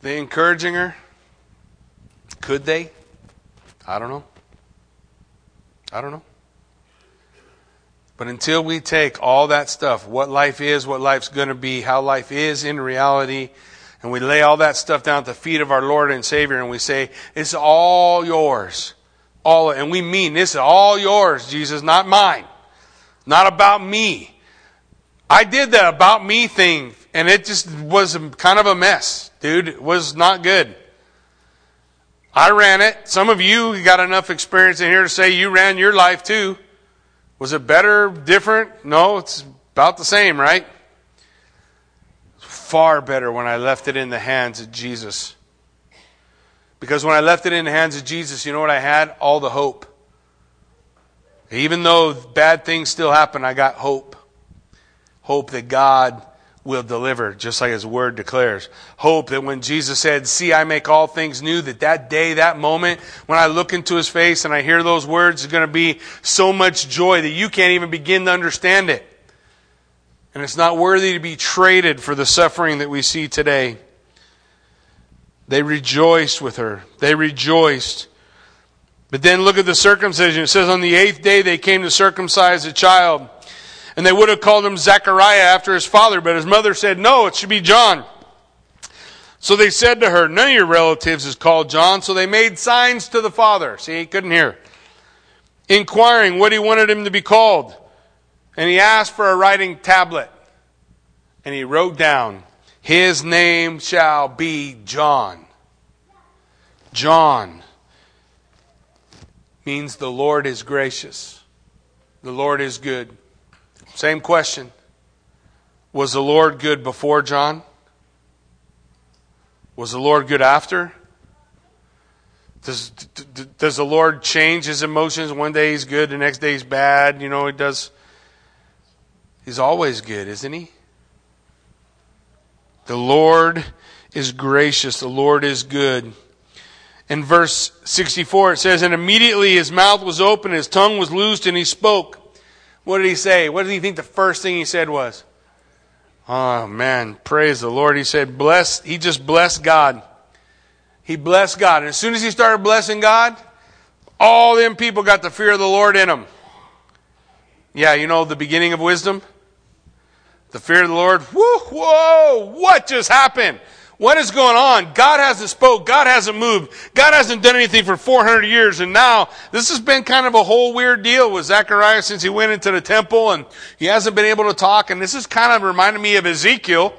They encouraging her? Could they? I don't know. I don't know. But until we take all that stuff, what life is, what life's going to be, how life is in reality, and we lay all that stuff down at the feet of our Lord and Savior and we say, It's all yours. All and we mean this is all yours, Jesus, not mine. Not about me. I did the about me thing, and it just was kind of a mess, dude. It was not good. I ran it. Some of you got enough experience in here to say you ran your life too. Was it better, different? No, it's about the same, right? far better when I left it in the hands of Jesus. Because when I left it in the hands of Jesus, you know what I had? All the hope. Even though bad things still happen, I got hope. Hope that God will deliver, just like His Word declares. Hope that when Jesus said, See, I make all things new, that that day, that moment, when I look into His face and I hear those words, is going to be so much joy that you can't even begin to understand it. And it's not worthy to be traded for the suffering that we see today. They rejoiced with her. They rejoiced. But then look at the circumcision. It says on the eighth day they came to circumcise the child. And they would have called him Zechariah after his father, but his mother said, No, it should be John. So they said to her, None of your relatives is called John. So they made signs to the father. See, he couldn't hear. Inquiring what he wanted him to be called. And he asked for a writing tablet. And he wrote down, His name shall be John. John means the Lord is gracious. The Lord is good. Same question. Was the Lord good before John? Was the Lord good after? Does, does the Lord change his emotions? One day he's good, the next day he's bad. You know, he does. He's always good, isn't he? The Lord is gracious. The Lord is good. In verse 64, it says, And immediately his mouth was open, his tongue was loosed, and he spoke. What did he say? What did he think the first thing he said was? Oh man, praise the Lord. He said, bless, he just blessed God. He blessed God. And as soon as he started blessing God, all them people got the fear of the Lord in them. Yeah, you know the beginning of wisdom? The fear of the Lord. Whoa, whoa, what just happened? What is going on? God hasn't spoke. God hasn't moved. God hasn't done anything for 400 years. And now this has been kind of a whole weird deal with Zechariah since he went into the temple and he hasn't been able to talk. And this is kind of reminding me of Ezekiel.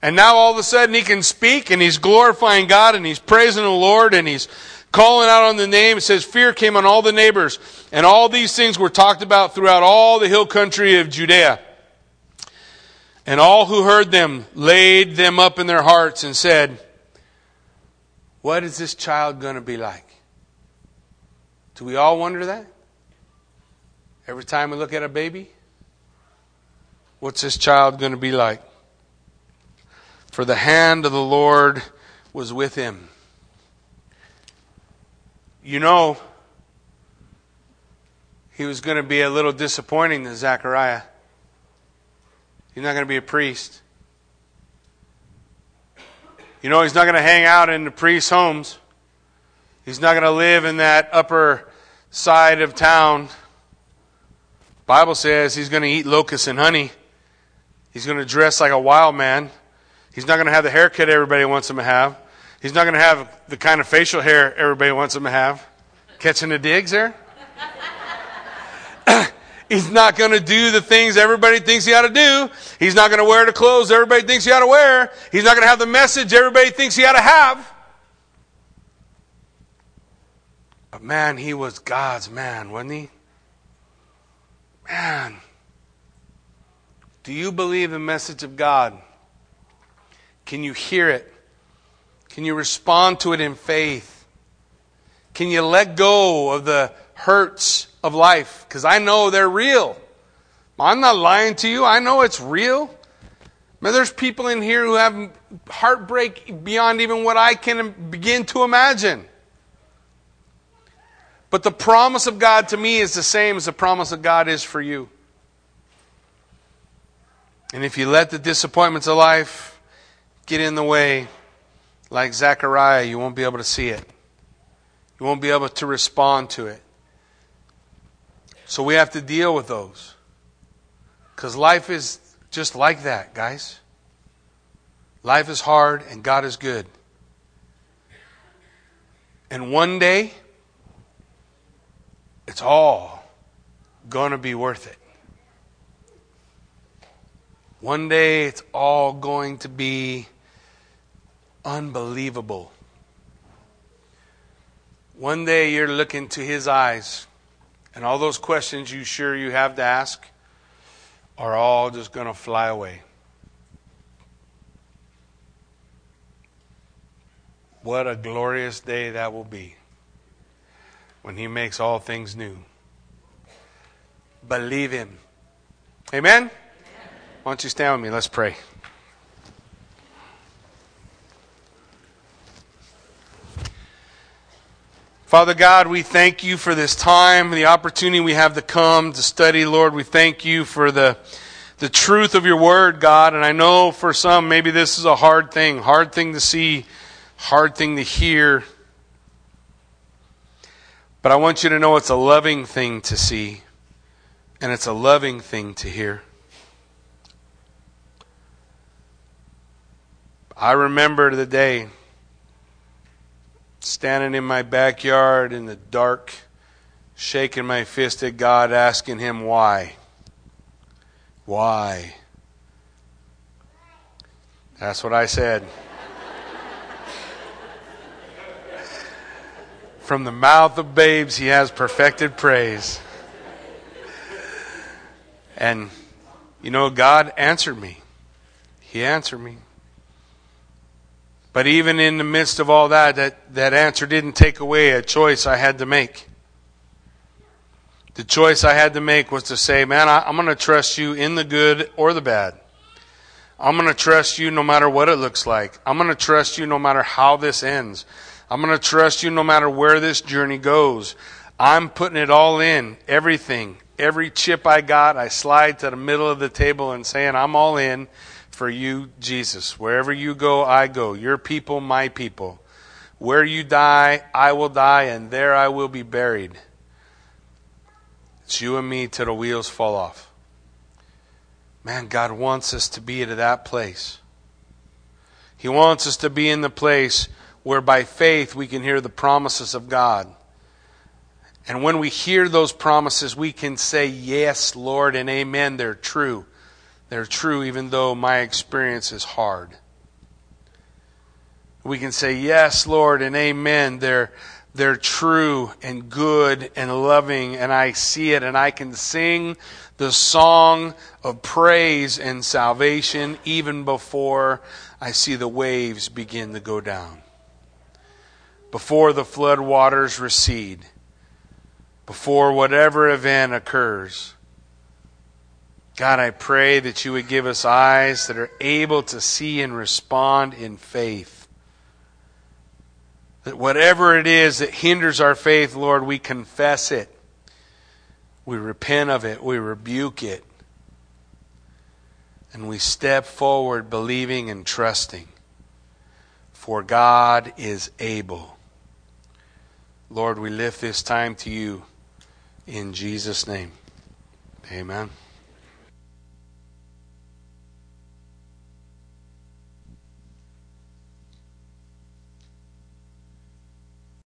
And now all of a sudden he can speak and he's glorifying God and he's praising the Lord and he's calling out on the name. It says fear came on all the neighbors and all these things were talked about throughout all the hill country of Judea. And all who heard them laid them up in their hearts and said, What is this child going to be like? Do we all wonder that? Every time we look at a baby? What's this child going to be like? For the hand of the Lord was with him. You know, he was going to be a little disappointing to Zechariah. He's not going to be a priest. You know, he's not going to hang out in the priest's homes. He's not going to live in that upper side of town. Bible says he's going to eat locusts and honey. He's going to dress like a wild man. He's not going to have the haircut everybody wants him to have. He's not going to have the kind of facial hair everybody wants him to have. Catching the digs there? He's not going to do the things everybody thinks he ought to do. He's not going to wear the clothes everybody thinks he ought to wear. He's not going to have the message everybody thinks he ought to have. But man, he was God's man, wasn't he? Man. Do you believe the message of God? Can you hear it? Can you respond to it in faith? Can you let go of the hurts of life because I know they're real. I'm not lying to you. I know it's real. Man, there's people in here who have heartbreak beyond even what I can begin to imagine. But the promise of God to me is the same as the promise of God is for you. And if you let the disappointments of life get in the way, like Zechariah, you won't be able to see it. You won't be able to respond to it. So we have to deal with those. Because life is just like that, guys. Life is hard and God is good. And one day, it's all going to be worth it. One day, it's all going to be unbelievable. One day, you're looking to His eyes and all those questions you sure you have to ask are all just going to fly away. What a glorious day that will be when He makes all things new. Believe Him. Amen? Amen. Why don't you stand with me? Let's pray. Father God, we thank you for this time, the opportunity we have to come to study. Lord, we thank you for the, the truth of your word, God. And I know for some, maybe this is a hard thing, hard thing to see, hard thing to hear. But I want you to know it's a loving thing to see, and it's a loving thing to hear. I remember the day standing in my backyard in the dark, shaking my fist at God, asking Him why. Why? That's what I said. From the mouth of babes, He has perfected praise. And, you know, God answered me. He answered me. But even in the midst of all that, that, that answer didn't take away a choice I had to make. The choice I had to make was to say, man, I, I'm going to trust you in the good or the bad. I'm going to trust you no matter what it looks like. I'm going to trust you no matter how this ends. I'm going to trust you no matter where this journey goes. I'm putting it all in, everything. Every chip I got, I slide to the middle of the table and saying, I'm all in for you, Jesus. Wherever you go, I go. Your people, my people. Where you die, I will die, and there I will be buried. It's you and me till the wheels fall off. Man, God wants us to be at that place. He wants us to be in the place where by faith we can hear the promises of God. And when we hear those promises, we can say, Yes, Lord, and Amen. They're true. They're true even though my experience is hard. We can say, Yes, Lord, and Amen. They're, they're true and good and loving, and I see it, and I can sing the song of praise and salvation even before I see the waves begin to go down. before the flood waters recede, before whatever event occurs. God, I pray that you would give us eyes that are able to see and respond in faith. That whatever it is that hinders our faith, Lord, we confess it. We repent of it. We rebuke it. And we step forward believing and trusting. For God is able. Lord, we lift this time to you in Jesus' name. Amen.